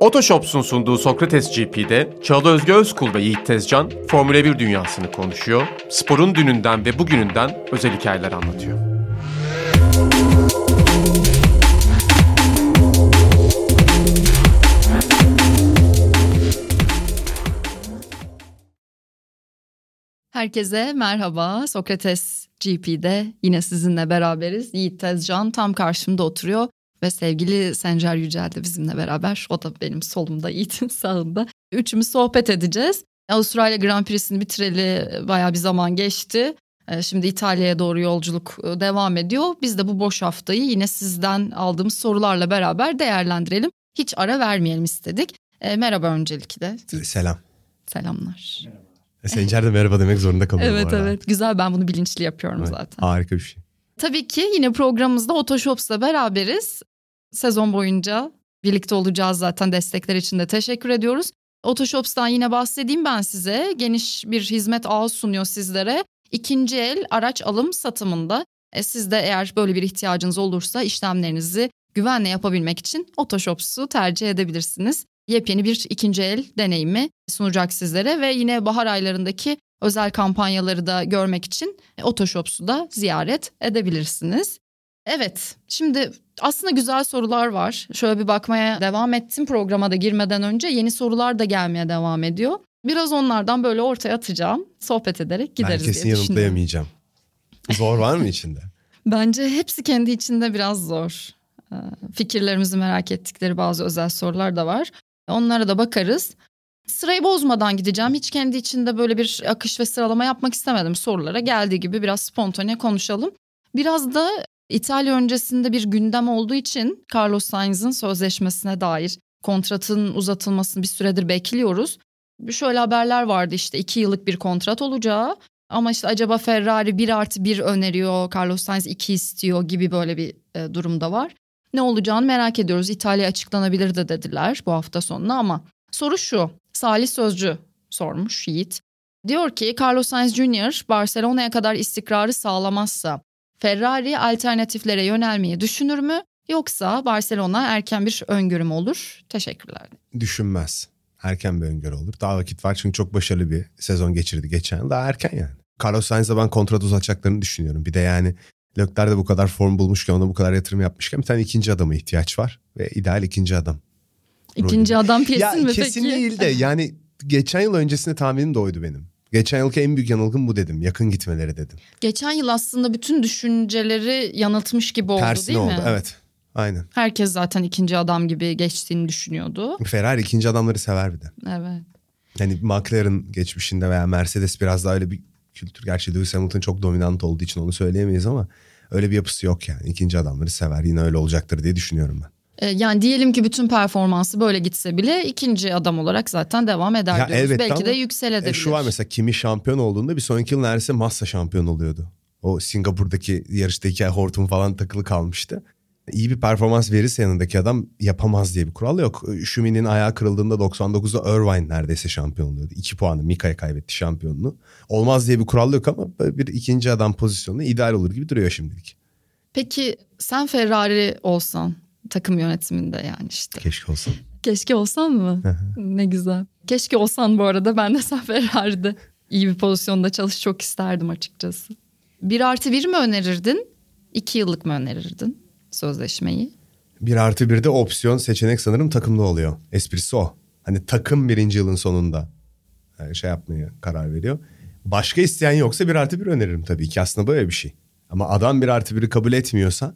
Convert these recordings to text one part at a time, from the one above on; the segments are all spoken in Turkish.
Otoshops'un sunduğu Sokrates GP'de Çağla Özge Özkul ve Yiğit Tezcan Formula 1 dünyasını konuşuyor, sporun dününden ve bugününden özel hikayeler anlatıyor. Herkese merhaba. Sokrates GP'de yine sizinle beraberiz. Yiğit Tezcan tam karşımda oturuyor ve sevgili Sencer Yücel de bizimle beraber. O da benim solumda, Yiğit'in sağında. Üçümüz sohbet edeceğiz. Avustralya Grand Prix'sini bitireli baya bir zaman geçti. Ee, şimdi İtalya'ya doğru yolculuk e, devam ediyor. Biz de bu boş haftayı yine sizden aldığımız sorularla beraber değerlendirelim. Hiç ara vermeyelim istedik. E, merhaba öncelikle. Selam. Selamlar. Merhaba. E, Sencer de merhaba demek zorunda kalıyor Evet evet güzel ben bunu bilinçli yapıyorum evet, zaten. Harika bir şey. Tabii ki yine programımızda Otoshops'la beraberiz. Sezon boyunca birlikte olacağız zaten destekler için de teşekkür ediyoruz. Otoshops'tan yine bahsedeyim ben size. Geniş bir hizmet ağı sunuyor sizlere. İkinci el araç alım satımında. E siz de eğer böyle bir ihtiyacınız olursa işlemlerinizi güvenle yapabilmek için Otoshops'u tercih edebilirsiniz. Yepyeni bir ikinci el deneyimi sunacak sizlere ve yine bahar aylarındaki özel kampanyaları da görmek için Otoshops'u da ziyaret edebilirsiniz. Evet, şimdi aslında güzel sorular var. Şöyle bir bakmaya devam ettim programa da girmeden önce. Yeni sorular da gelmeye devam ediyor. Biraz onlardan böyle ortaya atacağım. Sohbet ederek gideriz ben kesin yanıtlayamayacağım. Zor var mı içinde? Bence hepsi kendi içinde biraz zor. Ee, fikirlerimizi merak ettikleri bazı özel sorular da var. Onlara da bakarız. Sırayı bozmadan gideceğim. Hiç kendi içinde böyle bir akış ve sıralama yapmak istemedim. Sorulara geldiği gibi biraz spontane konuşalım. Biraz da İtalya öncesinde bir gündem olduğu için Carlos Sainz'ın sözleşmesine dair kontratın uzatılmasını bir süredir bekliyoruz. Şöyle haberler vardı işte iki yıllık bir kontrat olacağı ama işte acaba Ferrari bir artı bir öneriyor, Carlos Sainz iki istiyor gibi böyle bir e, durumda var. Ne olacağını merak ediyoruz. İtalya açıklanabilir de dediler bu hafta sonuna ama soru şu. Salih Sözcü sormuş Yiğit. Diyor ki Carlos Sainz Jr. Barcelona'ya kadar istikrarı sağlamazsa Ferrari alternatiflere yönelmeyi düşünür mü? Yoksa Barcelona erken bir öngörü mü olur? Teşekkürler. Düşünmez. Erken bir öngörü olur. Daha vakit var çünkü çok başarılı bir sezon geçirdi geçen. Daha erken yani. Carlos Sainz'la ben kontrat uzatacaklarını düşünüyorum. Bir de yani Leclerc de bu kadar form bulmuşken ona bu kadar yatırım yapmışken bir tane ikinci adama ihtiyaç var. Ve ideal ikinci adam. İkinci Rolü. adam ya, mi kesin peki? Kesin değil de yani geçen yıl öncesinde tahminim de oydu benim. Geçen yılki en büyük yanılgım bu dedim. Yakın gitmeleri dedim. Geçen yıl aslında bütün düşünceleri yanıltmış gibi oldu Tersine değil oldu. mi? Evet. Aynen. Herkes zaten ikinci adam gibi geçtiğini düşünüyordu. Ferrari ikinci adamları sever bir de. Evet. Yani McLaren geçmişinde veya Mercedes biraz daha öyle bir kültür. Gerçi Lewis Hamilton çok dominant olduğu için onu söyleyemeyiz ama öyle bir yapısı yok yani. İkinci adamları sever. Yine öyle olacaktır diye düşünüyorum ben. Ee, yani diyelim ki bütün performansı böyle gitse bile ikinci adam olarak zaten devam eder ya diyoruz. Belki de yükselebilir. E şu var mesela kimi şampiyon olduğunda bir sonraki yıl neredeyse Massa şampiyon oluyordu. O Singapur'daki yarıştaki hortum falan takılı kalmıştı. İyi bir performans verirse yanındaki adam yapamaz diye bir kural yok. Şumi'nin ayağı kırıldığında 99'da Irvine neredeyse şampiyon oluyordu. 2 puanı Mika'ya kaybetti şampiyonluğu. Olmaz diye bir kural yok ama bir ikinci adam pozisyonu ideal olur gibi duruyor şimdilik. Peki sen Ferrari olsan takım yönetiminde yani işte. Keşke olsan. Keşke olsan mı? ne güzel. Keşke olsan bu arada ben de sen Ferrari'de iyi bir pozisyonda çalış çok isterdim açıkçası. Bir artı bir mi önerirdin? İki yıllık mı önerirdin sözleşmeyi? Bir artı bir de opsiyon seçenek sanırım takımda oluyor. Esprisi o. Hani takım birinci yılın sonunda yani şey yapmaya karar veriyor. Başka isteyen yoksa bir artı bir öneririm tabii ki aslında böyle bir şey. Ama adam bir artı biri kabul etmiyorsa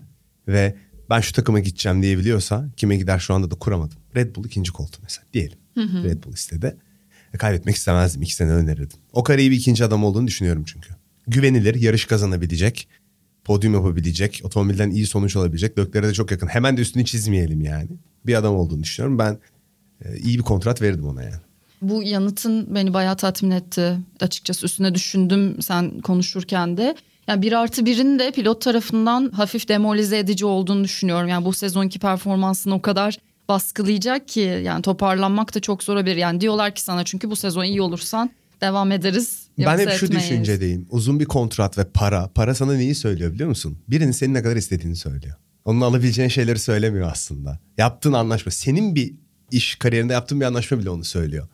ve ben şu takıma gideceğim diyebiliyorsa kime gider şu anda da kuramadım. Red Bull ikinci koltuğu mesela diyelim. Hı hı. Red Bull istedi. E, kaybetmek istemezdim. İki sene önerirdim. O kareyi bir ikinci adam olduğunu düşünüyorum çünkü. Güvenilir, yarış kazanabilecek, podyum yapabilecek, otomobilden iyi sonuç alabilecek. Löklere de çok yakın. Hemen de üstünü çizmeyelim yani. Bir adam olduğunu düşünüyorum. Ben e, iyi bir kontrat verirdim ona yani. Bu yanıtın beni bayağı tatmin etti. Açıkçası üstüne düşündüm sen konuşurken de. Yani bir artı birin de pilot tarafından hafif demolize edici olduğunu düşünüyorum. Yani bu sezonki performansını o kadar baskılayacak ki yani toparlanmak da çok zor olabilir. Yani diyorlar ki sana çünkü bu sezon iyi olursan devam ederiz. Ben hep şu etmeyiz. düşüncedeyim. Uzun bir kontrat ve para. Para sana neyi söylüyor biliyor musun? Birinin senin ne kadar istediğini söylüyor. Onun alabileceğin şeyleri söylemiyor aslında. Yaptığın anlaşma. Senin bir iş kariyerinde yaptığım bir anlaşma bile onu söylüyor.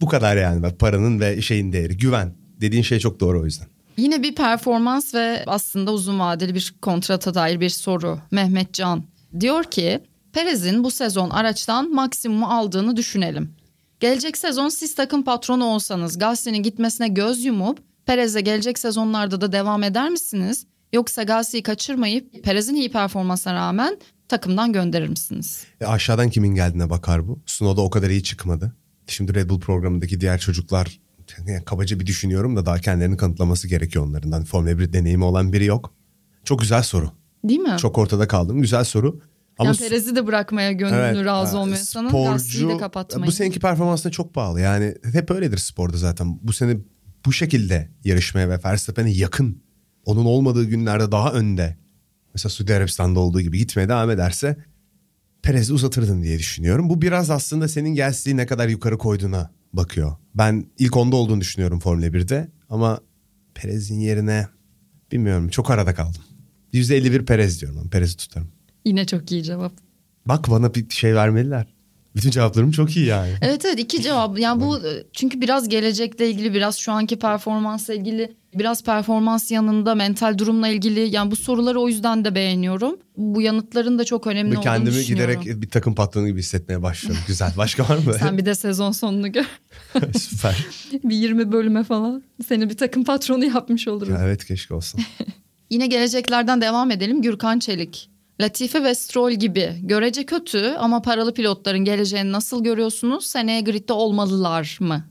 Bu kadar yani paranın ve şeyin değeri. Güven. Dediğin şey çok doğru o yüzden. Yine bir performans ve aslında uzun vadeli bir kontrata dair bir soru. Mehmet Can diyor ki Perez'in bu sezon araçtan maksimumu aldığını düşünelim. Gelecek sezon siz takım patronu olsanız Gasly'nin gitmesine göz yumup Perez'e gelecek sezonlarda da devam eder misiniz? Yoksa Gasly'yi kaçırmayıp Perez'in iyi performansına rağmen takımdan gönderir misiniz? E aşağıdan kimin geldiğine bakar bu. Sunoda o kadar iyi çıkmadı. Şimdi Red Bull programındaki diğer çocuklar yani kabaca bir düşünüyorum da daha kendilerini kanıtlaması gerekiyor onların. Hani Formula 1 deneyimi olan biri yok. Çok güzel soru. Değil mi? Çok ortada kaldım. Güzel soru. Ama yani Perez'i de bırakmaya gönlünü Evet, razı olmuyorsanız sporcu- Gasly'yi de kapatmayın. Bu seneki performansına çok bağlı. Yani hep öyledir sporda zaten. Bu sene bu şekilde yarışmaya ve Verstappen'e yakın. Onun olmadığı günlerde daha önde. Mesela Suudi Arabistan'da olduğu gibi gitmeye devam ederse Perez'i uzatırdın diye düşünüyorum. Bu biraz aslında senin Gasly'yi ne kadar yukarı koyduğuna bakıyor. Ben ilk onda olduğunu düşünüyorum Formula 1'de. Ama Perez'in yerine bilmiyorum çok arada kaldım. %51 Perez diyorum. Ben Perez'i tutarım. Yine çok iyi cevap. Bak bana bir şey vermeliler. Bütün cevaplarım çok iyi yani. Evet evet iki cevap. Yani bu çünkü biraz gelecekle ilgili, biraz şu anki performansla ilgili, biraz performans yanında mental durumla ilgili. Yani bu soruları o yüzden de beğeniyorum. Bu yanıtların da çok önemli olduğunu kendimi düşünüyorum. giderek bir takım patronu gibi hissetmeye başlıyorum. Güzel. Başka var mı? Sen bir de sezon sonunu gör. Süper. bir 20 bölüme falan seni bir takım patronu yapmış olurum. Ya evet keşke olsun. Yine geleceklerden devam edelim. Gürkan Çelik. Latifi ve Stroll gibi görece kötü ama paralı pilotların geleceğini nasıl görüyorsunuz? Seneye gridde olmalılar mı?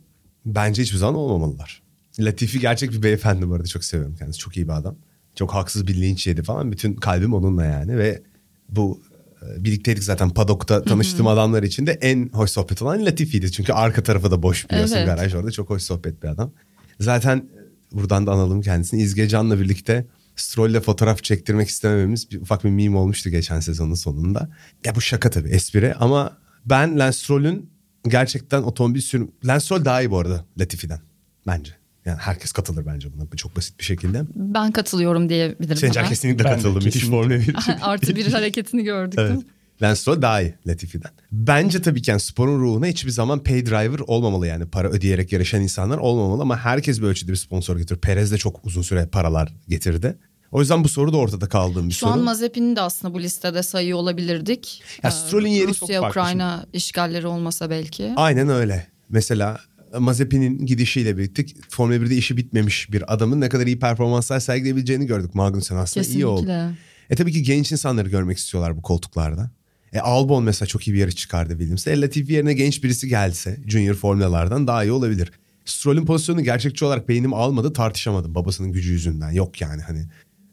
Bence hiçbir zaman olmamalılar. Latifi gerçek bir beyefendi bu arada. Çok seviyorum kendisi. Çok iyi bir adam. Çok haksız bir linç yedi falan. Bütün kalbim onunla yani ve bu e, birlikteydik zaten padokta tanıştığım adamlar için de en hoş sohbet olan Latifi'ydi. Çünkü arka tarafı da boş biliyorsun Evet. garaj orada. Çok hoş sohbet bir adam. Zaten buradan da analım kendisini. İzge Can'la birlikte Stroll'le fotoğraf çektirmek istemememiz bir, ufak bir meme olmuştu geçen sezonun sonunda. Ya bu şaka tabii espri ama ben Lance Stroll'ün gerçekten otomobil sürüm... Lance Stroll daha iyi bu arada Latifi'den bence. Yani herkes katılır bence buna çok basit bir şekilde. Ben katılıyorum diyebilirim. Sencer kesinlikle Ben de katıldı. Müthiş kesinlikle. Formula 1 için. Artı bir hareketini gördük değil Evet. mi? Lance Stroll daha iyi Latifi'den. Bence tabii ki yani sporun ruhuna hiçbir zaman pay driver olmamalı yani. Para ödeyerek yarışan insanlar olmamalı ama herkes bir ölçüde bir sponsor getiriyor. Perez de çok uzun süre paralar getirdi. O yüzden bu soru da ortada kaldığım bir Şu soru. an Mazepin'i de aslında bu listede sayıyor olabilirdik. Ya Ee, Stroll'ün yeri çok Rusya, farklı Ukrayna işgalleri olmasa belki. Aynen öyle. Mesela Mazepin'in gidişiyle birlikte Formula 1'de işi bitmemiş bir adamın ne kadar iyi performanslar sergileyebileceğini gördük. Magnussen aslında iyi oldu. Kesinlikle. E tabii ki genç insanları görmek istiyorlar bu koltuklarda. E Albon mesela çok iyi bir yarış çıkardı Williams'e. E Latifi yerine genç birisi gelse Junior formülalardan daha iyi olabilir. Stroll'ün pozisyonunu gerçekçi olarak beynim almadı tartışamadım babasının gücü yüzünden. Yok yani hani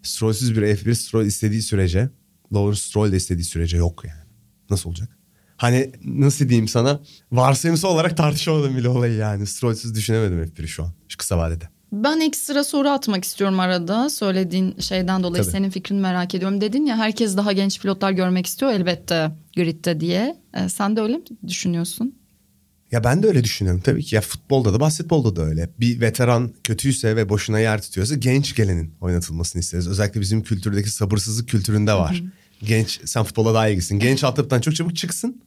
Stroll'süz bir F1 Stroll istediği sürece Lawrence Stroll de istediği sürece yok yani. Nasıl olacak? Hani nasıl diyeyim sana varsayımsal olarak tartışamadım bile olayı yani. Stroll'süz düşünemedim F1'i şu an şu kısa vadede. Ben ekstra soru atmak istiyorum arada. Söylediğin şeyden dolayı Tabii. senin fikrini merak ediyorum. Dedin ya herkes daha genç pilotlar görmek istiyor elbette gridde diye. Ee, sen de öyle mi düşünüyorsun? Ya ben de öyle düşünüyorum tabii ki. Ya futbolda da basketbolda da öyle. Bir veteran kötüyse ve boşuna yer tutuyorsa genç gelenin oynatılmasını isteriz. Özellikle bizim kültürdeki sabırsızlık kültüründe var. Genç sen futbola daha ilgisin. Genç altyapıdan çok çabuk çıksın.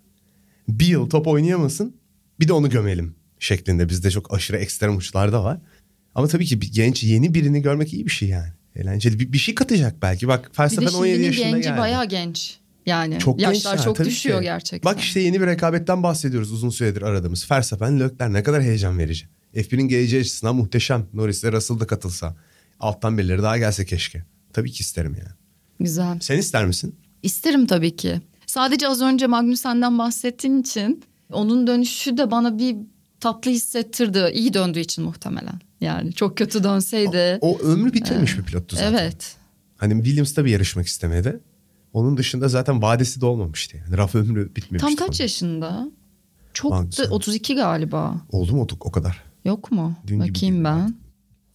Bir yıl top oynayamasın. Bir de onu gömelim şeklinde. Bizde çok aşırı ekstrem uçlar da var. Ama tabii ki bir genç yeni birini görmek iyi bir şey yani. Eğlenceli bir, bir şey katacak belki. Bak Bir de Verstappen 17 şimdinin yaşında genci geldi. bayağı genç. Yani Çok yaşlar gençler, çok düşüyor ki. gerçekten. Bak işte yeni bir rekabetten bahsediyoruz uzun süredir aradığımız. Verstappen, Leclerc ne kadar heyecan verici. F1'in geleceği açısından muhteşem. Norris'le Russell da katılsa. Alttan birileri daha gelse keşke. Tabii ki isterim yani. Güzel. Sen ister misin? İsterim tabii ki. Sadece az önce Magnussen'den bahsettiğin için onun dönüşü de bana bir tatlı hissettirdi. İyi döndüğü için muhtemelen. Yani çok kötü dönseydi. O ömrü bitirmiş bir pilottu zaten. evet. Hani Williams'ta bir yarışmak istemedi. Onun dışında zaten vadesi de olmamıştı. Yani raf ömrü bitmemişti. Tam kaç onun. yaşında? Çok da 32 galiba. Oldu mu o, o kadar? Yok mu? Dün gibi Bakayım değil ben.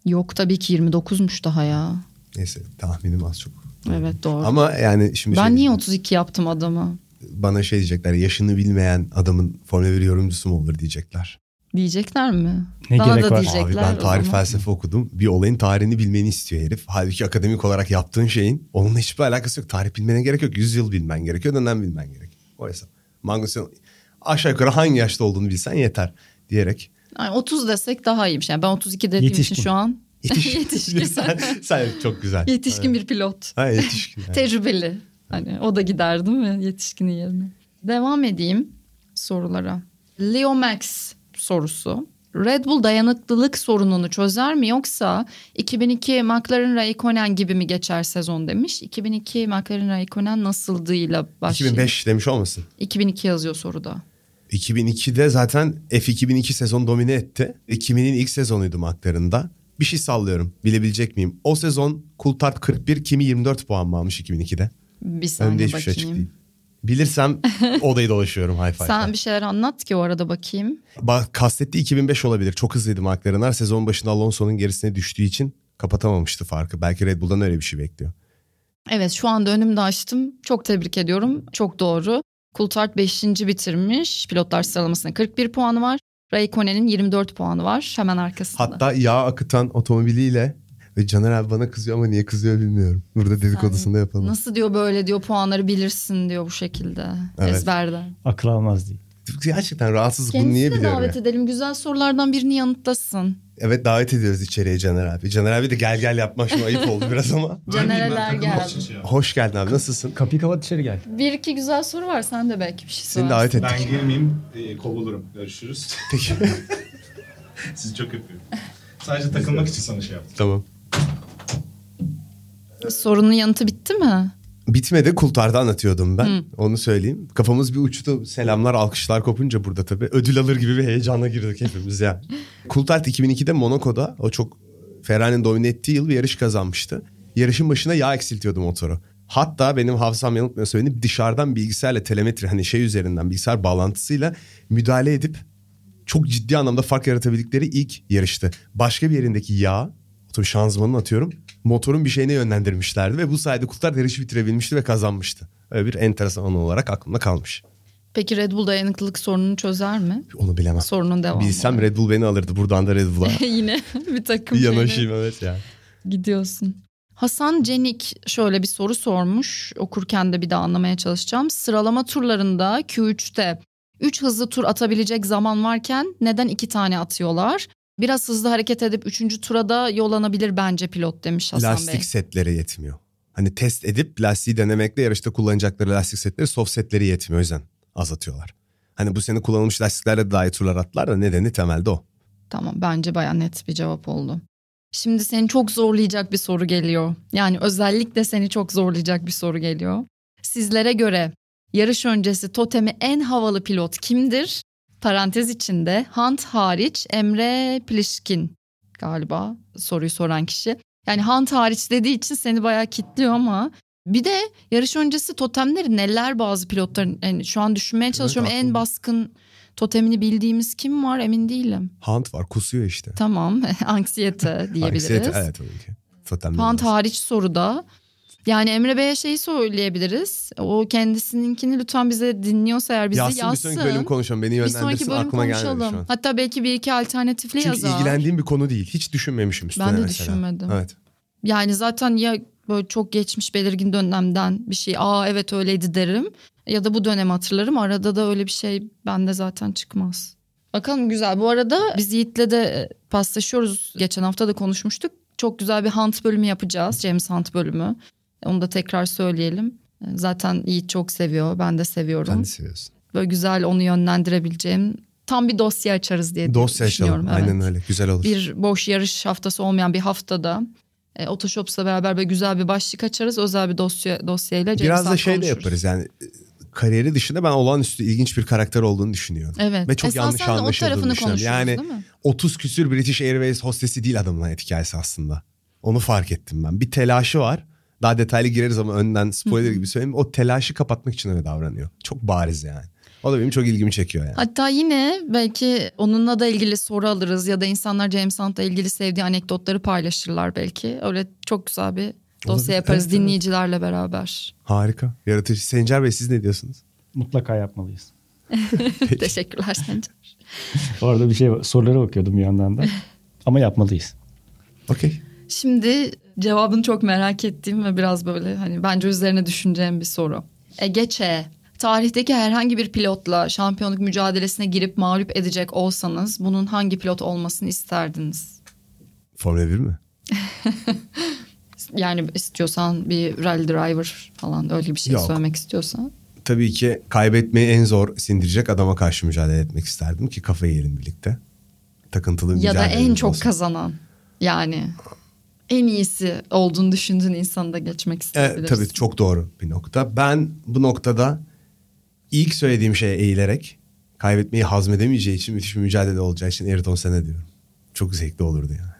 Yok tabii ki 29'muş daha ya. Neyse tahminim az çok. Evet doğru. Ama yani şimdi ben şey niye diyeceğim. 32 yaptım adamı? bana şey diyecekler yaşını bilmeyen adamın Formula 1 yorumcusu mu olur diyecekler. Diyecekler mi? Ne Bana gerek da var? diyecekler. Abi ben tarih felsefe okudum. Bir olayın tarihini bilmeni istiyor herif. Halbuki akademik olarak yaptığın şeyin onunla hiçbir alakası yok. Tarih bilmene gerek yok. Yüz yıl bilmen gerekiyor. Dönem bilmen gerekiyor. O hesap. Magnussen aşağı yukarı hangi yaşta olduğunu bilsen yeter diyerek. Yani 30 desek daha iyiymiş. Yani ben 32 dediğim Yetişkin. için şu an Yetiş, Yetişkin. sen, sen çok güzel. yetişkin bir pilot. Ha, yetişkin. yani. Tecrübeli. Hani o da gider değil mi yetişkinin yerine? Devam edeyim sorulara. Leo Max sorusu. Red Bull dayanıklılık sorununu çözer mi yoksa 2002 McLaren Raikkonen gibi mi geçer sezon demiş. 2002 McLaren Raikkonen nasıldığıyla başlayayım. 2005 demiş olmasın? 2002 yazıyor soruda. 2002'de zaten F2002 sezon domine etti. 2000'in ilk sezonuydu McLaren'da. Bir şey sallıyorum. Bilebilecek miyim? O sezon Coulthard 41, Kimi 24 puan mı almış 2002'de? Bir Önde saniye hiçbir şey bakayım. değil. Bilirsem odayı dolaşıyorum high five'da. Sen bir şeyler anlat ki o arada bakayım. Ba- Kastettiği 2005 olabilir. Çok hızlıydı McLaren'lar. Sezon başında Alonso'nun gerisine düştüğü için kapatamamıştı farkı. Belki Red Bull'dan öyle bir şey bekliyor. Evet şu anda önümde açtım. Çok tebrik ediyorum. Çok doğru. Coulthard 5. bitirmiş. Pilotlar sıralamasında 41 puanı var. Raikkonen'in 24 puanı var hemen arkasında. Hatta yağ akıtan otomobiliyle ve Caner abi bana kızıyor ama niye kızıyor bilmiyorum. Burada dedikodusunu da yapalım. Nasıl diyor böyle diyor puanları bilirsin diyor bu şekilde. Evet. Ezberden. Akıl almaz değil. Gerçekten rahatsız bunu niye de biliyorum davet ya? edelim. Güzel sorulardan birini yanıtlasın. Evet davet ediyoruz içeriye Caner abi. Caner abi de gel gel yapmak şimdi ayıp oldu biraz ama. Canereler geldi. Hoş geldin abi nasılsın? Kapıyı kapat içeri gel. Bir iki güzel soru var. Sen de belki bir şey Seni sorarsın. davet ettik. Ben girmeyeyim, e, kovulurum. Görüşürüz. Peki. Sizi çok öpüyorum. Sadece takılmak için sana şey yaptım. tamam. Sorunun yanıtı bitti mi? Bitmedi Kultar'da anlatıyordum ben. Hı. Onu söyleyeyim. Kafamız bir uçtu. Selamlar, alkışlar kopunca burada tabii. Ödül alır gibi bir heyecana girdik hepimiz ya. Kultart 2002'de Monaco'da o çok Ferrari'nin domine ettiği yıl bir yarış kazanmıştı. Yarışın başına yağ eksiltiyordu motoru. Hatta benim hafızam yanıltmıyor söyleyeyim dışarıdan bilgisayarla telemetri hani şey üzerinden bilgisayar bağlantısıyla müdahale edip çok ciddi anlamda fark yaratabildikleri ilk yarıştı. Başka bir yerindeki yağ, tabii şanzımanını atıyorum, motorun bir şeyine yönlendirmişlerdi ve bu sayede Coulthard yarışı bitirebilmişti ve kazanmıştı. Öyle bir enteresan anı olarak aklımda kalmış. Peki Red Bull dayanıklılık sorununu çözer mi? Onu bilemem. Sorunun devamı. Bilsem Red Bull beni alırdı. Buradan da Red Bull'a Yine bir takım yanaşayım evet ya. gidiyorsun. Hasan Cenik şöyle bir soru sormuş. Okurken de bir daha anlamaya çalışacağım. Sıralama turlarında Q3'te 3 hızlı tur atabilecek zaman varken neden 2 tane atıyorlar? Biraz hızlı hareket edip 3. tura da yollanabilir bence pilot demiş Hasan Lastik Bey. setleri yetmiyor. Hani test edip lastiği denemekle yarışta kullanacakları lastik setleri soft setleri yetmiyor. O yüzden azaltıyorlar. Hani bu sene kullanılmış lastiklerle daha iyi turlar attılar da nedeni temelde o. Tamam bence baya net bir cevap oldu. Şimdi seni çok zorlayacak bir soru geliyor. Yani özellikle seni çok zorlayacak bir soru geliyor. Sizlere göre yarış öncesi totemi en havalı pilot kimdir? Parantez içinde Hunt hariç Emre Plişkin galiba soruyu soran kişi. Yani Hunt hariç dediği için seni bayağı kitliyor ama bir de yarış öncesi totemleri neler bazı pilotların yani şu an düşünmeye çalışıyorum en aklımda. baskın totemini bildiğimiz kim var emin değilim. Hunt var kusuyor işte. Tamam anksiyete diyebiliriz. Anksiyete, evet tabii ki. Totemler var. hariç soruda. Yani Emre Bey'e şeyi söyleyebiliriz. O kendisininkini lütfen bize dinliyorsa eğer bizi yazsın, yazsın. bir sonraki bölüm konuşalım. Beni Bir yönlendirsin sonraki bölüm aklıma gelmedi konuşalım. şu an. Hatta belki bir iki alternatifli Çünkü yazar. ilgilendiğim bir konu değil. Hiç düşünmemişim üstüne Ben de mesela. düşünmedim. Evet. Yani zaten ya böyle çok geçmiş belirgin dönemden bir şey aa evet öyleydi derim. Ya da bu dönemi hatırlarım. Arada da öyle bir şey bende zaten çıkmaz. Bakalım güzel. Bu arada biz Yiğit'le de e, paslaşıyoruz. Geçen hafta da konuşmuştuk. Çok güzel bir Hunt bölümü yapacağız. James Hunt bölümü. Onu da tekrar söyleyelim. Zaten Yiğit çok seviyor. Ben de seviyorum. Sen de seviyorsun. Böyle güzel onu yönlendirebileceğim. Tam bir dosya açarız diye Dosya düşünüyorum. açalım. Aynen Evet öyle. Güzel olur. bir boş yarış haftası olmayan bir haftada e, Otoshops'la beraber böyle güzel bir başlık açarız. Özel bir dosya dosyayla Biraz da şey de yaparız yani e, kariyeri dışında ben olağanüstü ilginç bir karakter olduğunu düşünüyorum. Evet. Ve çok Esasen yanlış anlaşıldığını düşünüyorum. Yani değil mi? 30 küsür British Airways hostesi değil adamın hayat hikayesi aslında. Onu fark ettim ben. Bir telaşı var. Daha detaylı gireriz ama önden spoiler gibi söyleyeyim. O telaşı kapatmak için öyle davranıyor. Çok bariz yani. O da benim çok ilgimi çekiyor yani. Hatta yine belki onunla da ilgili soru alırız ya da insanlar James Hunt'la ilgili sevdiği anekdotları paylaşırlar belki. Öyle çok güzel bir dosya yaparız Evet, evet. dinleyicilerle beraber. Harika. Yaratıcı. Sencer Bey siz ne diyorsunuz? Mutlaka yapmalıyız. Teşekkürler Sencer. Orada bir şey. Sorulara bakıyordum bir yandan da. Ama yapmalıyız. Okey. Şimdi cevabını çok merak ettiğim ve biraz böyle hani bence üzerine düşüneceğim bir soru. Ege Ç. tarihteki herhangi bir pilotla şampiyonluk mücadelesine girip mağlup edecek olsanız bunun hangi pilot olmasını isterdiniz? Formula 1 mi? Yani istiyorsan bir rally driver falan öyle bir şey Yok. söylemek istiyorsan. Tabii ki kaybetmeyi en zor sindirecek adama karşı mücadele etmek isterdim ki kafayı yiyelim birlikte. Takıntılı Ya da mücadelemiz en çok olsun. kazanan. Yani en iyisi olduğunu düşündüğün insanı da geçmek isteyebilirsin. tabii çok doğru bir nokta. Ben bu noktada ilk söylediğim şeye eğilerek kaybetmeyi hazmedemeyeceği için müthiş bir mücadele olacağı için Ayrton Senna diyorum. Çok zevkli olurdu yani.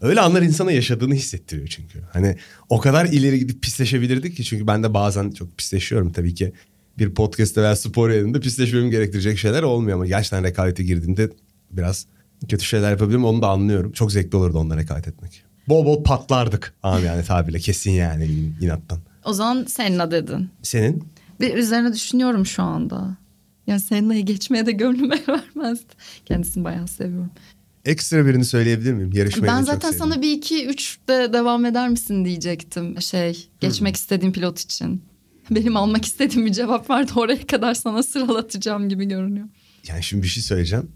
Öyle anlar insana yaşadığını hissettiriyor çünkü. Hani o kadar ileri gidip pisleşebilirdik ki çünkü ben de bazen çok pisleşiyorum tabii ki. Bir podcast'te veya spor yerinde pisleşmemi gerektirecek şeyler olmuyor ama gerçekten rekabete girdiğimde biraz kötü şeyler yapabilirim onu da anlıyorum. Çok zevkli olurdu onunla rekabet etmek. Bol bol patlardık abi yani tabirle kesin yani inattan. O zaman Senna dedin. Senin? Bir üzerine düşünüyorum şu anda. Yani Senna'yı geçmeye de gönlüm el vermezdi. Kendisini bayağı seviyorum. Ekstra birini söyleyebilir miyim? Yarışmayı ben zaten sana bir iki üç de devam eder misin diyecektim. Şey geçmek istediğim pilot için. Benim almak istediğim bir cevap vardı. Oraya kadar sana sıralatacağım gibi görünüyor. Yani şimdi bir şey söyleyeceğim.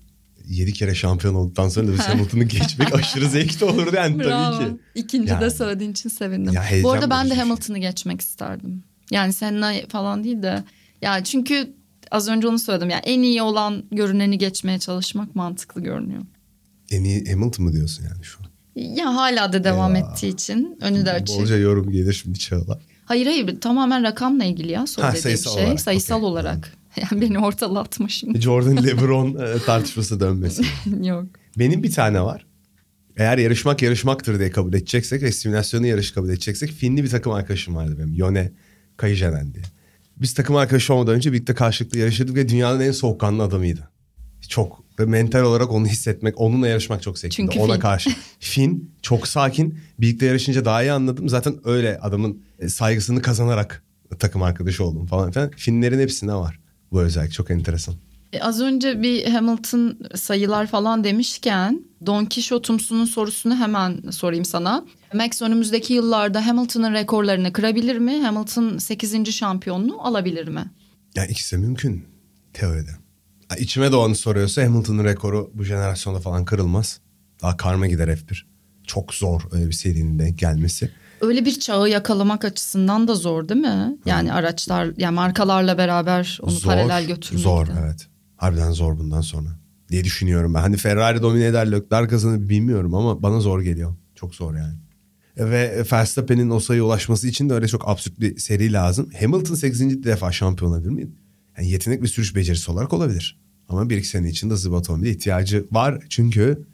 7 kere şampiyon olduktan sonra Lewis Hamilton'ı geçmek aşırı zevkli olurdu yani Bravo. tabii ki. İkinci Yani. de söylediğin için sevindim. Ya Bu arada ben de şey. Hamilton'ı geçmek isterdim. Yani Senna falan değil de. Yani çünkü az önce onu söyledim. Yani en iyi olan görüneni geçmeye çalışmak mantıklı görünüyor. En iyi Hamilton mı diyorsun yani şu an? Ya hala da devam Eyvah. ettiği için önü de açık. Bolca yorum gelir şimdi Çağla. Hayır hayır tamamen rakamla ilgili ya söylediğim sayısal şey. olarak, sayısal okey. olarak. Yani beni ortalatma şimdi. Jordan Lebron e, tartışması dönmesi. Yok. Benim bir tane var. Eğer yarışmak yarışmaktır diye kabul edeceksek ve simülasyonu yarış kabul edeceksek Finli bir takım arkadaşım vardı benim. Yone Kayıcenen diye. Biz takım arkadaşı olmadan önce birlikte karşılıklı yarışırdık ve dünyanın en soğukkanlı adamıydı. Çok ve mental olarak onu hissetmek, onunla yarışmak çok zevkliydi. Çünkü Ona Fin. karşı. Fin çok sakin. Birlikte yarışınca daha iyi anladım. Zaten öyle adamın e, saygısını kazanarak takım arkadaşı oldum falan filan. Finlerin hepsinde var bu özellik. Çok enteresan. E, az önce bir Hamilton sayılar falan demişken Don Quixote'umsunun sorusunu hemen sorayım sana. Max önümüzdeki yıllarda Hamilton'ın rekorlarını kırabilir mi? Hamilton 8. şampiyonluğu alabilir mi? Yani ikisi de mümkün teoride. İçime doğanı soruyorsa Hamilton'ın rekoru bu jenerasyonda falan kırılmaz. Daha karma gider F1. Çok zor öyle bir serinin denk gelmesi. Öyle bir çağı yakalamak açısından da zor değil mi? Yani araçlar, yani markalarla beraber onu paralel götürmek. Zor de. evet. Harbiden zor bundan sonra. Diye düşünüyorum ben. Hani Ferrari domine eder Leclerc kazanır bilmiyorum ama bana zor geliyor. Çok zor yani. Ve Verstappen'in o sayıya ulaşması için de öyle çok absürt bir seri lazım. Hamilton 8. defa şampiyon olabilir mi? Yani yetenek ve sürüş becerisi olarak olabilir. Ama bir iki sene içinde zıba otomobile ihtiyacı var. Çünkü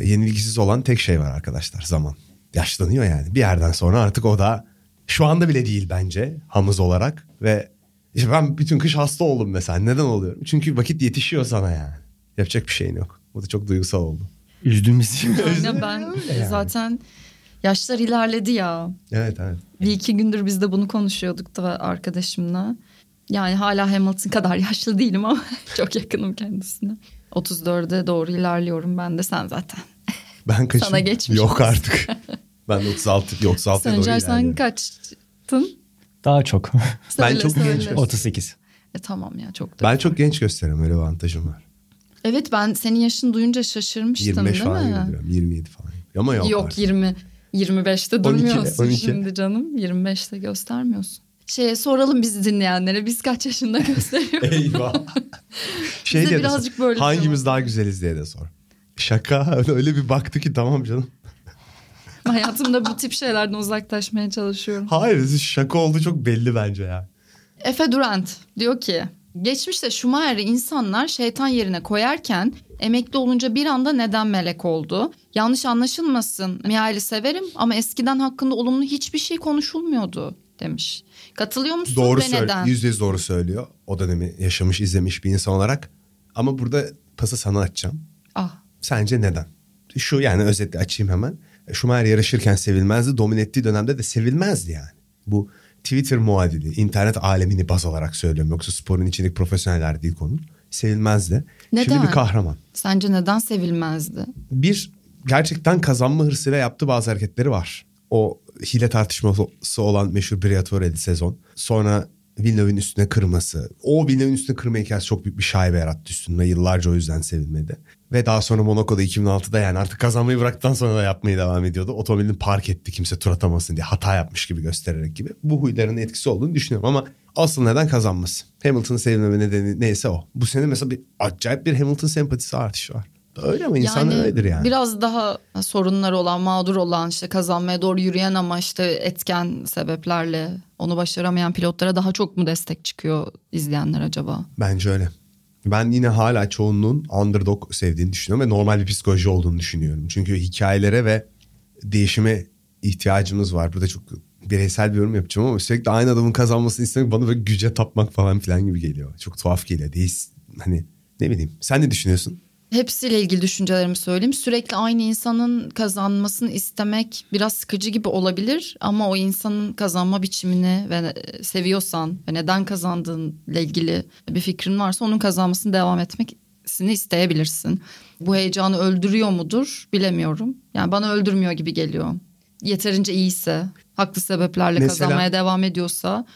yenilgisiz olan tek şey var arkadaşlar zaman. Yaşlanıyor yani. Bir yerden sonra artık o da şu anda bile değil bence hamız olarak. Ve işte ben bütün kış hasta oldum mesela. Neden oluyorum? Çünkü vakit yetişiyor sana yani. Yapacak bir şeyin yok. Bu da çok duygusal oldu. Üzdün bizi. Aynen ben zaten yaşlar ilerledi ya. Evet evet. Bir iki gündür biz de bunu konuşuyorduk da arkadaşımla. Yani hala Hamilton kadar yaşlı değilim ama çok yakınım kendisine. 34'e doğru ilerliyorum ben de sen zaten. Ben kaçım? Sana geçmiş Yok artık. ben de 36, 36 doğru Sencer sen kaçtın? Daha çok. Ben çok söyle. genç gösteriyorum. 38. E, tamam ya çok da. Ben çok genç gösteriyorum öyle avantajım var. Evet ben senin yaşını duyunca şaşırmıştım 25 değil falan mi? gönderiyorum. 27 falan. Ama yok, Yok, artık. 20 25'te 12'de, durmuyorsun 12. şimdi canım. 25'te göstermiyorsun. Şeye soralım bizi dinleyenlere biz kaç yaşında gösteriyoruz? Eyvah. şey diye de birazcık sor. böyle Hangimiz daha güzeliz diye de sor. Şaka öyle bir baktı ki tamam canım. Hayatımda bu tip şeylerden uzaklaşmaya çalışıyorum. Hayır şaka oldu çok belli bence ya. Efe Durant diyor ki geçmişte Schumacher'i insanlar şeytan yerine koyarken emekli olunca bir anda neden melek oldu? Yanlış anlaşılmasın Mihail'i severim ama eskiden hakkında olumlu hiçbir şey konuşulmuyordu demiş. Katılıyor musun Doğru ve söylüyor. neden? Yüzde yüz doğru söylüyor. O dönemi yaşamış izlemiş bir insan olarak. Ama burada pası sana açacağım. Ah Sence neden? Şu yani özetle açayım hemen. Schumacher yarışırken sevilmezdi. Domine ettiği dönemde de sevilmezdi yani. Bu Twitter muadili, internet alemini baz alarak söylüyorum. Yoksa sporun içindeki profesyoneller değil konu. Sevilmezdi. Şimdi Neden? bir kahraman. sence neden sevilmezdi? Bir gerçekten kazanma hırsıyla yaptığı bazı hareketleri var. O hile tartışması olan meşhur Briatorelli sezon. Sonra Villeneuve'in üstüne kırması. O Villeneuve'in üstüne kırma hikayesi çok büyük bir şaibe yarattı üstünde. Yıllarca o yüzden sevilmedi. Ve daha sonra Monaco'da 2006'da yani artık kazanmayı bıraktıktan sonra da yapmaya devam ediyordu. Otomobilini park etti kimse tur atamasın diye hata yapmış gibi göstererek gibi. Bu huyların etkisi olduğunu düşünüyorum ama asıl neden kazanması. Hamilton'ın sevilmeme nedeni neyse o. Bu sene mesela bir acayip bir Hamilton sempatisi artışı var. Öyle ama insan öyledir yani. Biraz daha sorunları olan, mağdur olan, işte kazanmaya doğru yürüyen ama işte etken sebeplerle onu başaramayan pilotlara daha çok mu destek çıkıyor izleyenler acaba? Bence öyle. Ben yine hala çoğunluğun underdog sevdiğini düşünüyorum ve normal bir psikoloji olduğunu düşünüyorum. Çünkü hikayelere ve değişime ihtiyacımız var. Burada çok bireysel bir yorum yapacağım ama sürekli aynı adamın kazanmasını istemek bana böyle güce tapmak falan filan gibi geliyor. Çok tuhaf geliyor. Değil, hani ne bileyim. Sen ne düşünüyorsun? Hepsiyle ilgili düşüncelerimi söyleyeyim. Sürekli aynı insanın kazanmasını istemek biraz sıkıcı gibi olabilir ama o insanın kazanma biçimini ve seviyorsan ve neden kazandığınla ilgili bir fikrin varsa onun kazanmasını devam etmesini isteyebilirsin. Bu heyecanı öldürüyor mudur bilemiyorum. Yani bana öldürmüyor gibi geliyor. Yeterince iyiyse, haklı sebeplerle Mesela- kazanmaya devam ediyorsa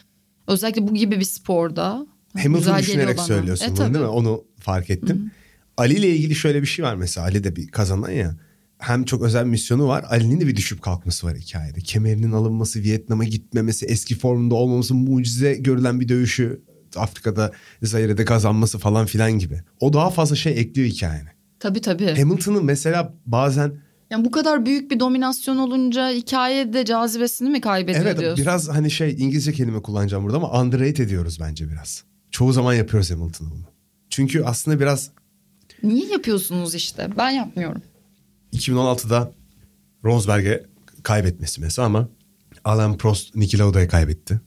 özellikle bu gibi bir sporda Hamilton düşünerek söylüyorsun E, bunu tabii. değil mi? Onu fark ettim. Ali ile ilgili şöyle bir şey var mesela. Ali de bir kazanan ya. Hem çok özel misyonu var. Ali'nin de bir düşüp kalkması var hikayede. Kemerinin alınması, Vietnam'a gitmemesi, eski formunda olmaması, mucize görülen bir dövüşü Afrika'da Zaire'de kazanması falan filan gibi. O daha fazla şey ekliyor hikayene. Tabii tabii. Hamilton'ın mesela bazen Yani bu kadar büyük bir dominasyon olunca hikaye de cazibesini mi kaybediyor evet diyorsun? biraz hani şey İngilizce kelime kullanacağım burada ama underrate ediyoruz bence biraz. Çoğu zaman yapıyoruz Hamilton'ı bunu. Çünkü aslında biraz Niye yapıyorsunuz işte? Ben yapmıyorum. 2016'da Rosberg'e kaybetmesi mesela ama Alan Prost Niki Lauda'ya kaybetti.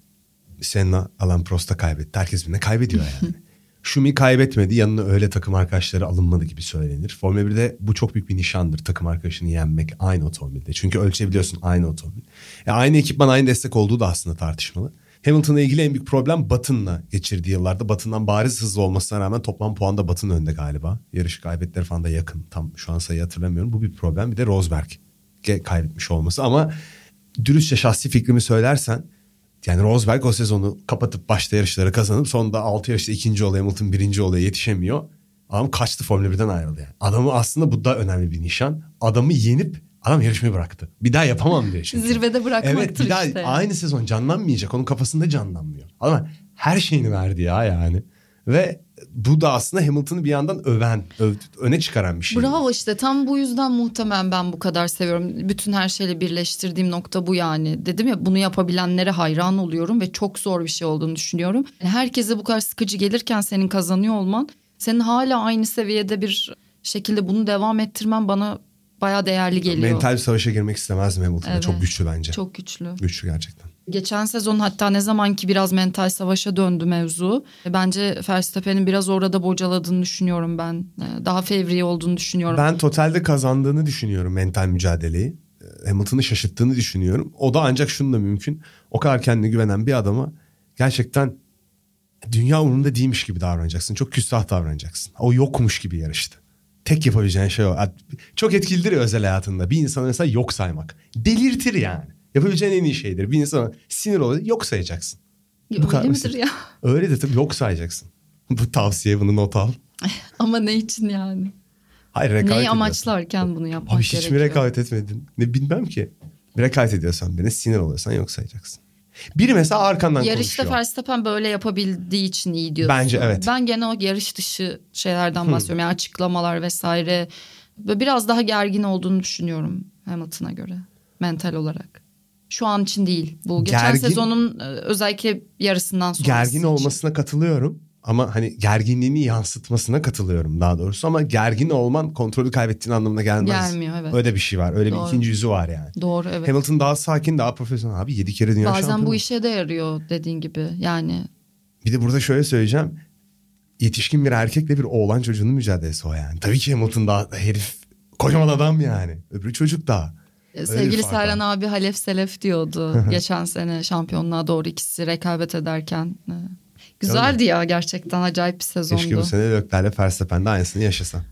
Senna Alan Prost'a kaybetti. Herkes birbirine kaybediyor yani. Schumi kaybetmedi. Yanına öyle takım arkadaşları alınmadı gibi söylenir. Formula 1'de bu çok büyük bir nişandır. Takım arkadaşını yenmek aynı otomobilde. Çünkü ölçebiliyorsun aynı otomobil. E aynı ekipman aynı destek olduğu da aslında tartışmalı. Hamilton'la ilgili en büyük problem Batın'la geçirdiği yıllarda. Batın'dan bariz hızlı olmasına rağmen toplam puanda Batın önde galiba. Yarış kaybettileri falan da yakın. Tam şu an sayı hatırlamıyorum. Bu bir problem. Bir de Rosberg'e kaybetmiş olması. Ama dürüstçe şahsi fikrimi söylersen yani Rosberg o sezonu kapatıp başta yarışları kazanıp sonunda 6 yarışta ikinci oluyor Hamilton birinci oluyor yetişemiyor. Adam kaçtı Formula 1'den ayrıldı yani. Adamı aslında bu da önemli bir nişan. Adamı yenip adam yarışmayı bıraktı. Bir daha yapamam diyor çünkü. Zirvede bırakmaktır Evet bir daha işte. aynı sezon canlanmayacak. Onun kafasında canlanmıyor. Ama her şeyini verdi ya yani. Ve bu da aslında Hamilton'ı bir yandan öven, öv- öne çıkaran bir şey. Bravo işte tam bu yüzden muhtemelen ben bu kadar seviyorum. Bütün her şeyle birleştirdiğim nokta bu yani. Dedim ya bunu yapabilenlere hayran oluyorum ve çok zor bir şey olduğunu düşünüyorum. Herkese bu kadar sıkıcı gelirken senin kazanıyor olman, senin hala aynı seviyede bir şekilde bunu devam ettirmen bana bayağı değerli geliyor. Mental bir savaşa girmek istemezdim Hamilton'da. Evet. Çok güçlü bence. Çok güçlü. Güçlü gerçekten. Geçen sezon hatta ne zamanki biraz mental savaşa döndü mevzu. Bence Verstappen'in biraz orada bocaladığını düşünüyorum ben. Ee, Daha fevri olduğunu düşünüyorum. Ben totalde kazandığını düşünüyorum mental mücadeleyi. Ee, Hamilton'ı şaşırttığını düşünüyorum. O da ancak şunu da mümkün. O kadar kendine güvenen bir adama gerçekten dünya umurunda değilmiş gibi davranacaksın. Çok küstah davranacaksın. O yokmuş gibi yarıştı. Tek yapabileceğin şey o. Çok etkilidir ya özel hayatında. Bir insanı mesela yok saymak. Delirtir yani. Yapabileceğin en iyi şeydir. Bir insana sinir olur yok sayacaksın. Öyle kadar midir basit. ya? Öyle de tabii yok sayacaksın. Bu tavsiye bunu not al. Ama ne için yani? Hayır rekabet Neyi ediyorsun. amaçlarken bunu yapmak Abi hiç mi gerekiyor? rekabet etmedin? Ne bilmem ki. Bir rekabet ediyorsan beni sinir oluyorsan yok sayacaksın. Biri mesela arkandan Yarışta konuşuyor. Verstappen böyle yapabildiği için iyi diyorsun. Bence evet. Ben gene o yarış dışı şeylerden bahsediyorum. Yani açıklamalar vesaire. Ve biraz daha gergin olduğunu düşünüyorum Hamilton'a göre. Mental olarak. Şu an için değil. Bu geçen Gergin- sezonun e, özellikle yarısından sonrası Gergin için. olmasına katılıyorum. Ama hani gerginliğini yansıtmasına katılıyorum daha doğrusu. Ama gergin olman kontrolü kaybettiğin anlamına gelmez. Gelmiyor, evet. Öyle bir şey var. Öyle Doğru. bir ikinci yüzü var yani. Doğru evet. Hamilton daha sakin, daha profesyonel. Abi yedi kere dünya Bazen şampiyonu. bu işe de yarıyor dediğin gibi. Yani Bir de burada şöyle söyleyeceğim. Yetişkin bir erkekle bir oğlan çocuğunun mücadelesi o yani. Tabii ki Hamilton daha herif kocaman adam yani. Öbürü çocuk daha. e, sevgili Serhan abi Halef Selef diyordu. geçen sene şampiyonluğa doğru ikisi rekabet ederken. E, Güzeldi ya gerçekten acayip bir sezondu. Keşke bu sene Leclerc'le Verstappen de aynısını yaşasa.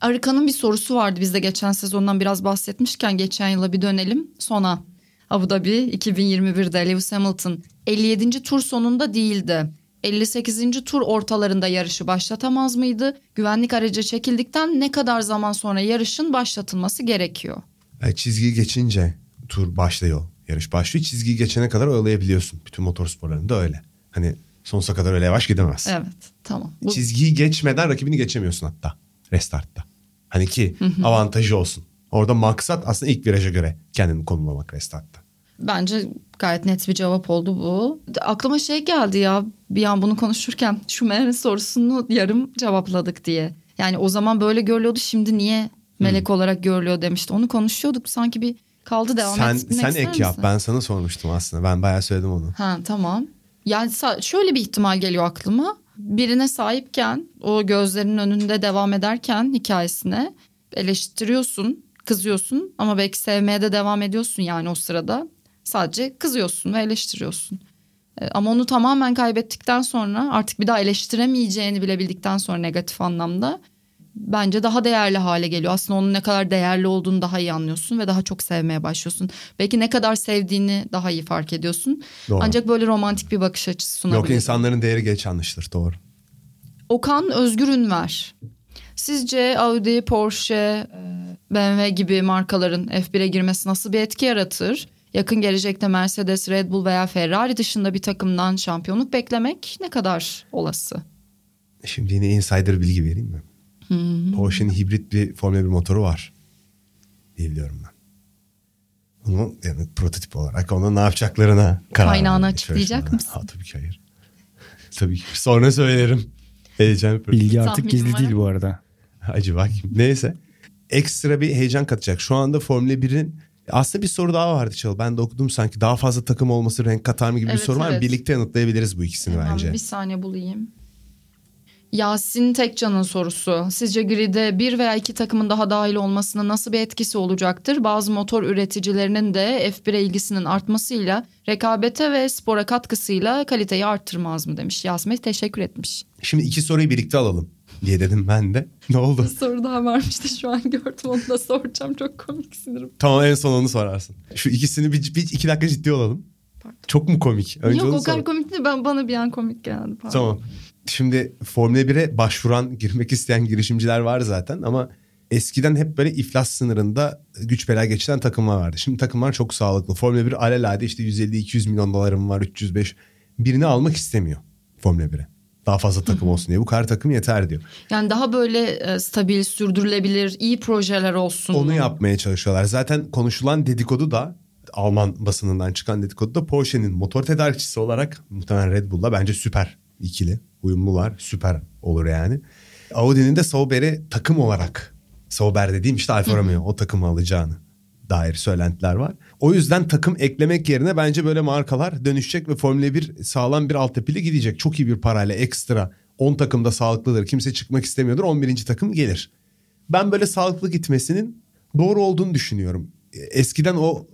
Arıkan'ın bir sorusu vardı. Biz de geçen sezondan biraz bahsetmişken geçen yıla bir dönelim. Sona. Abu Dhabi 2021'de Lewis Hamilton 57. tur sonunda değildi. 58. tur ortalarında yarışı başlatamaz mıydı? Güvenlik aracı çekildikten ne kadar zaman sonra yarışın başlatılması gerekiyor? Yani çizgiyi geçince tur başlıyor. Yarış başlıyor. Çizgiyi geçene kadar oyalayabiliyorsun. Bütün motorsporlarında öyle. Hani sonsuza kadar öyle yavaş gidemez. Evet tamam. Bu, Çizgiyi geçmeden rakibini geçemiyorsun hatta. Restartta. Hani ki avantajı olsun. Orada maksat aslında ilk viraja göre kendini konumlamak restartta. Bence gayet net bir cevap oldu bu. Aklıma şey geldi ya bir an bunu konuşurken Schumacher'in sorusunu yarım cevapladık diye. Yani o zaman böyle görülüyordu şimdi niye melek olarak görülüyor demişti. Onu konuşuyorduk sanki bir kaldı devam sen etmek sen ek yap. Ben sana sormuştum aslında. Ben bayağı söyledim onu. Ha tamam. Yani şöyle bir ihtimal geliyor aklıma. Birine sahipken o gözlerinin önünde devam ederken hikayesine eleştiriyorsun, kızıyorsun ama belki sevmeye de devam ediyorsun yani o sırada. Sadece kızıyorsun ve eleştiriyorsun. E, Ama onu tamamen kaybettikten sonra artık bir daha eleştiremeyeceğini bile bildikten sonra negatif anlamda bence daha değerli hale geliyor. Aslında onun ne kadar değerli olduğunu daha iyi anlıyorsun ve daha çok sevmeye başlıyorsun. Belki ne kadar sevdiğini daha iyi fark ediyorsun. Doğru. Ancak böyle romantik bir bakış açısı sunabilir. Yok insanların değeri geç anlaşılır. Doğru. Okan Özgür Ünver. Sizce Audi, Porsche, e, BMW gibi markaların F1'e girmesi nasıl bir etki yaratır? Yakın gelecekte Mercedes, Red Bull veya Ferrari dışında bir takımdan şampiyonluk beklemek ne kadar olası? Şimdi yine insider bilgi vereyim mi? Porsche'nin hibrit bir Formula 1 motoru var. Diye biliyorum ben. Onun yani prototip olarak ona ne yapacaklarına karar Kaynağını açıklayacak mısın? Ha, tabii ki hayır. tabii ki. Sonra söylerim. Heyecan. Bilgi artık gizli değil bu arada. Acaba kim? Neyse. Ekstra bir heyecan katacak. Şu anda Formula 1'in aslında bir soru daha vardı Çal. Ben de okudum sanki. Daha fazla takım olması renk katar mı gibi Evet, bir soru var mı? evet. Birlikte yanıtlayabiliriz bu ikisini Hemen bence. bir saniye bulayım. Yasin Tekcan'ın sorusu. Sizce grid'e bir veya iki takımın daha dahil olmasının nasıl bir etkisi olacaktır? Bazı motor üreticilerinin de F1'e ilgisinin artmasıyla rekabete ve spora katkısıyla kaliteyi arttırmaz mı demiş. Yasin Bey teşekkür etmiş. Şimdi iki soruyu birlikte alalım diye dedim ben de. Ne oldu? Bir soru daha varmış da şu an gördüm onu da soracağım. Çok komik sinirim. Tamam en son onu sorarsın. Şu ikisini bir, bir iki dakika ciddi olalım. Pardon. Çok mu komik? Önce Yok o kadar komik değil. Ben, bana bir an komik geldi. Pardon. Tamam. Şimdi Formula 1'e başvuran, girmek isteyen girişimciler var zaten ama eskiden hep böyle iflas sınırında güç bela geçiren takımlar vardı. Şimdi takımlar çok sağlıklı. Formula 1 alelade işte 150-200 milyon dolarım var, 305. Birini almak istemiyor Formula 1'e. Daha fazla takım olsun diye. Bu kadar takım yeter diyor. Yani daha böyle e, stabil, sürdürülebilir, iyi projeler olsun. Onu mu? yapmaya çalışıyorlar. Zaten konuşulan dedikodu da Alman basınından çıkan dedikodu da Porsche'nin motor tedarikçisi olarak muhtemelen Red Bull'la bence süper ikili. Uyumlular. Süper olur yani. Audi'nin de Sauber'i takım olarak Sauber dediğim işte Alfa Romeo o takımı alacağını dair söylentiler var. O yüzden takım eklemek yerine bence böyle markalar dönüşecek ve Formula 1 sağlam bir altyapıyla gidecek. Çok iyi bir parayla ekstra 10 takımda sağlıklıdır. Kimse çıkmak istemiyordur. 11. takım gelir. Ben böyle sağlıklı gitmesinin doğru olduğunu düşünüyorum. Eskiden o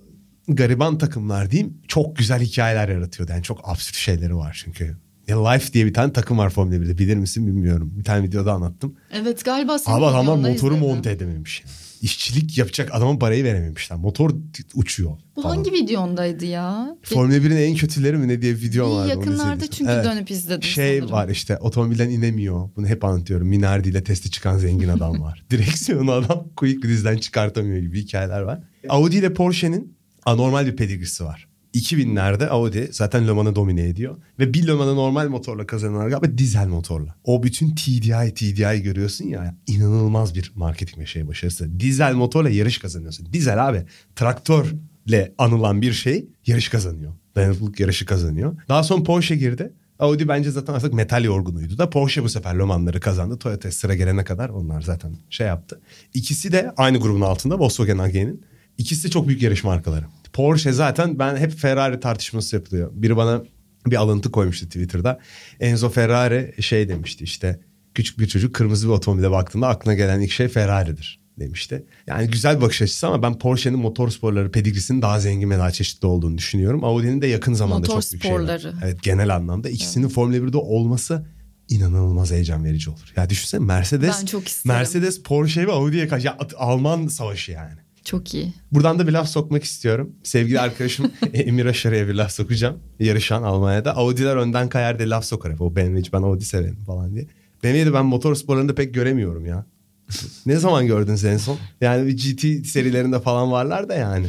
gariban takımlar diyeyim çok güzel hikayeler yaratıyordu. Yani çok absürt şeyleri var çünkü. Ya Life diye bir tane takım var Formula 1'de bilir misin bilmiyorum. Bir tane videoda anlattım. Evet galiba senin Abi adamlar motoru izledim. monte edememiş. İşçilik yapacak adama parayı verememişler. Motor uçuyor. Bu falan. hangi videondaydı ya? Formula 1'in en kötüleri mi ne diye bir video vardı. yakınlarda çünkü Evet. dönüp izledim Şey sanırım. var işte otomobilden inemiyor. Bunu hep anlatıyorum. Minardi ile testi çıkan zengin adam var. Direksiyonu adam quick dizden çıkartamıyor gibi hikayeler var. Audi ile Porsche'nin anormal bir pedigrisi var. 2000'lerde Audi zaten Le Mans'ı domine ediyor. Ve bir Le Mans'ı normal motorla kazanıyorlar galiba dizel motorla. O bütün TDI, TDI görüyorsun ya inanılmaz bir marketing ve şey başarısı. Dizel motorla yarış kazanıyorsun. Dizel abi traktörle anılan bir şey yarış kazanıyor. Dayanıklılık yarışı kazanıyor. Daha sonra Porsche girdi. Audi bence zaten artık metal yorgunuydu da Porsche bu sefer Le Mans'ları kazandı. Toyota sıra gelene kadar onlar zaten şey yaptı. İkisi de aynı grubun altında Volkswagen AG'nin. İkisi de çok büyük yarış markaları. Porsche zaten ben hep Ferrari tartışması yapılıyor. Biri bana bir alıntı koymuştu Twitter'da. Enzo Ferrari şey demişti işte küçük bir çocuk kırmızı bir otomobile baktığında aklına gelen ilk şey Ferrari'dir demişti. Yani güzel bir bakış açısı ama ben Porsche'nin motor sporları pedigrisinin daha zengin ve daha çeşitli olduğunu düşünüyorum. Audi'nin de yakın zamanda Motor çok büyük şeyler. sporları. Evet genel anlamda ikisinin Formula 1'de olması inanılmaz heyecan verici olur. Ya düşünsene Mercedes. Mercedes Porsche ve Audi'ye karşı ya, Alman savaşı yani. Çok iyi. Buradan da bir laf sokmak istiyorum. Sevgili arkadaşım Emir Aşarı'ya bir laf sokacağım. Yarışan Almanya'da. Audi'ler önden kayar diye laf sokar hep. O BMW ben Audi severim falan diye. BMW'yi de ben motor sporlarında pek göremiyorum ya. ne zaman gördün sen en son? Yani GT serilerinde falan varlar da yani.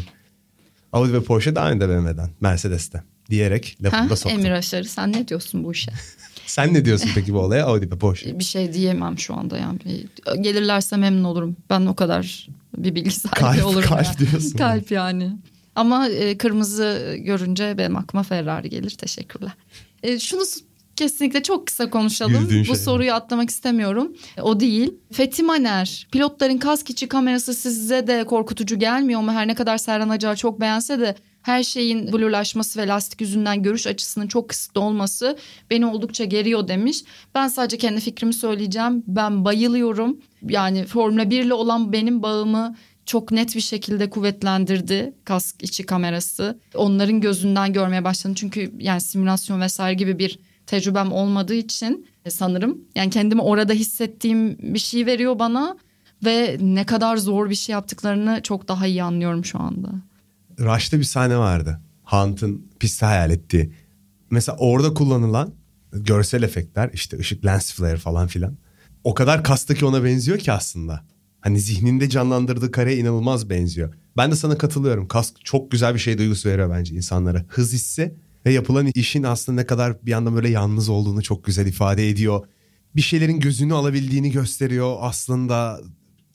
Audi ve Porsche daha önde BMW'den. Mercedes'ten. Diyerek lafını da soktum. Emir Aşarı sen ne diyorsun bu işe? Sen ne diyorsun peki bu olaya Audi ve Porsche? bir şey diyemem şu anda yani. Gelirlerse memnun olurum. Ben o kadar bir bilgi sahibi Kalp, olurum. kalp yani. diyorsun. Kalp yani. Ama e, kırmızı görünce benim aklıma Ferrari gelir. Teşekkürler. E, şunu kesinlikle çok kısa konuşalım. Güldüğün Bu şey. soruyu atlamak istemiyorum. E, O değil. Fethi Maner, pilotların kask içi kamerası size de korkutucu gelmiyor mu? Her ne kadar Serhan Acar çok beğense de her şeyin blurlaşması ve lastik yüzünden görüş açısının çok kısıtlı olması beni oldukça geriyor demiş. Ben sadece kendi fikrimi söyleyeceğim. Ben bayılıyorum. Yani Formula 1 ile olan benim bağımı çok net bir şekilde kuvvetlendirdi kask içi kamerası. Onların gözünden görmeye başladım. Çünkü yani simülasyon vesaire gibi bir tecrübem olmadığı için e, sanırım yani kendimi orada hissettiğim bir şey veriyor bana ve ne kadar zor bir şey yaptıklarını çok daha iyi anlıyorum şu anda. Rush'ta bir sahne vardı. Hunt'ın pisti hayal ettiği. Mesela orada kullanılan görsel efektler işte ışık lens flare falan filan. O kadar kastaki ona benziyor ki aslında. Hani zihninde canlandırdığı kareye inanılmaz benziyor. Ben de sana katılıyorum. Kask çok güzel bir şey duygusu veriyor bence insanlara. Hız hissi ve yapılan işin aslında ne kadar bir yandan böyle yalnız olduğunu çok güzel ifade ediyor. Bir şeylerin gözünü alabildiğini gösteriyor aslında.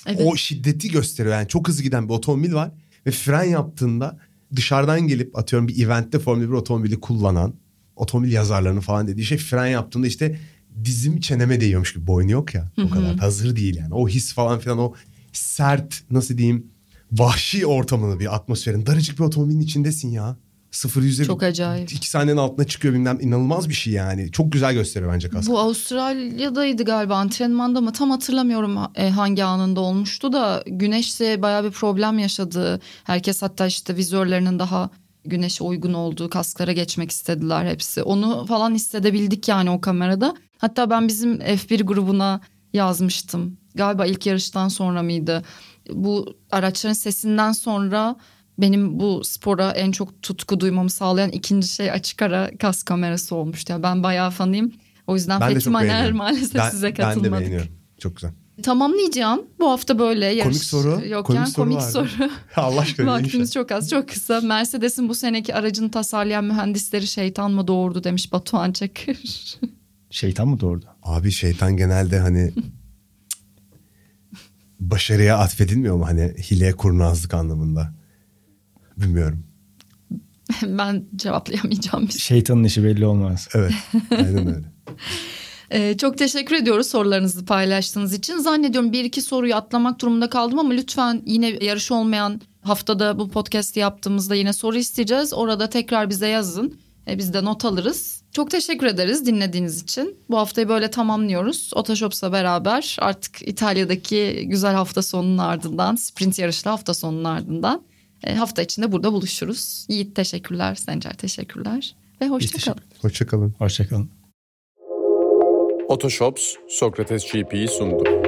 Evet. O şiddeti gösteriyor. Yani çok hızlı giden bir otomobil var ve fren yaptığında dışarıdan gelip atıyorum bir eventte Formula 1 otomobili kullanan otomobil yazarlarının falan dediği şey fren yaptığında işte dizim çeneme değiyormuş gibi boynu yok ya o kadar. Hazır değil yani. O his falan filan o sert nasıl diyeyim vahşi ortamını bir atmosferin daracık bir otomobilin içindesin ya sıfır yüze Çok acayip. iki saniyenin altına çıkıyor bilmem inanılmaz bir şey yani çok güzel gösteriyor bence kask. Bu Avustralya'daydı galiba antrenmanda mı tam hatırlamıyorum e, hangi anında olmuştu da güneşle bayağı bir problem yaşadı. Herkes hatta işte vizörlerinin daha güneşe uygun olduğu kasklara geçmek istediler hepsi. Onu falan hissedebildik yani o kamerada. Hatta ben bizim F1 grubuna yazmıştım. Galiba ilk yarıştan sonra mıydı? Bu araçların sesinden sonra benim bu spora en çok tutku duymamı sağlayan ikinci şey açık ara kas kamerası olmuştu. Yani ben bayağı fanıyım. O yüzden Ben Fethi Maner maalesef Ben- size Ben de katılmadık. beğeniyorum. Çok güzel. Tamamlayacağım. Bu hafta böyle yarış Komik soru. yokken Komik soru komik vardı. soru. Allah aşkına Vaktimiz çok az çok kısa. Mercedes'in bu seneki aracını tasarlayan mühendisleri şeytan mı doğurdu demiş Batuhan Çakır. Şeytan mı doğurdu? Abi şeytan genelde hani başarıya atfedilmiyor mu hani hileye kurnazlık anlamında? Bilmiyorum. ben cevaplayamayacağım bir şey. Şeytanın işi belli olmaz. Evet aynen öyle. Ee, çok teşekkür ediyoruz sorularınızı paylaştığınız için. Zannediyorum bir iki soruyu atlamak durumunda kaldım ama lütfen yine yarış olmayan haftada bu podcast'i yaptığımızda yine soru isteyeceğiz. Orada tekrar bize yazın. Ee, biz de not alırız. Çok teşekkür ederiz dinlediğiniz için. Bu haftayı böyle tamamlıyoruz. Otoshops'la beraber artık İtalya'daki güzel hafta sonunun ardından, sprint yarışlı hafta sonunun ardından e, hafta içinde burada buluşuruz. Yiğit teşekkürler, Sencer teşekkürler ve hoşçakalın. Hoşçakalın. Hoşçakalın. Otoshops Sokrates GP'yi sundu.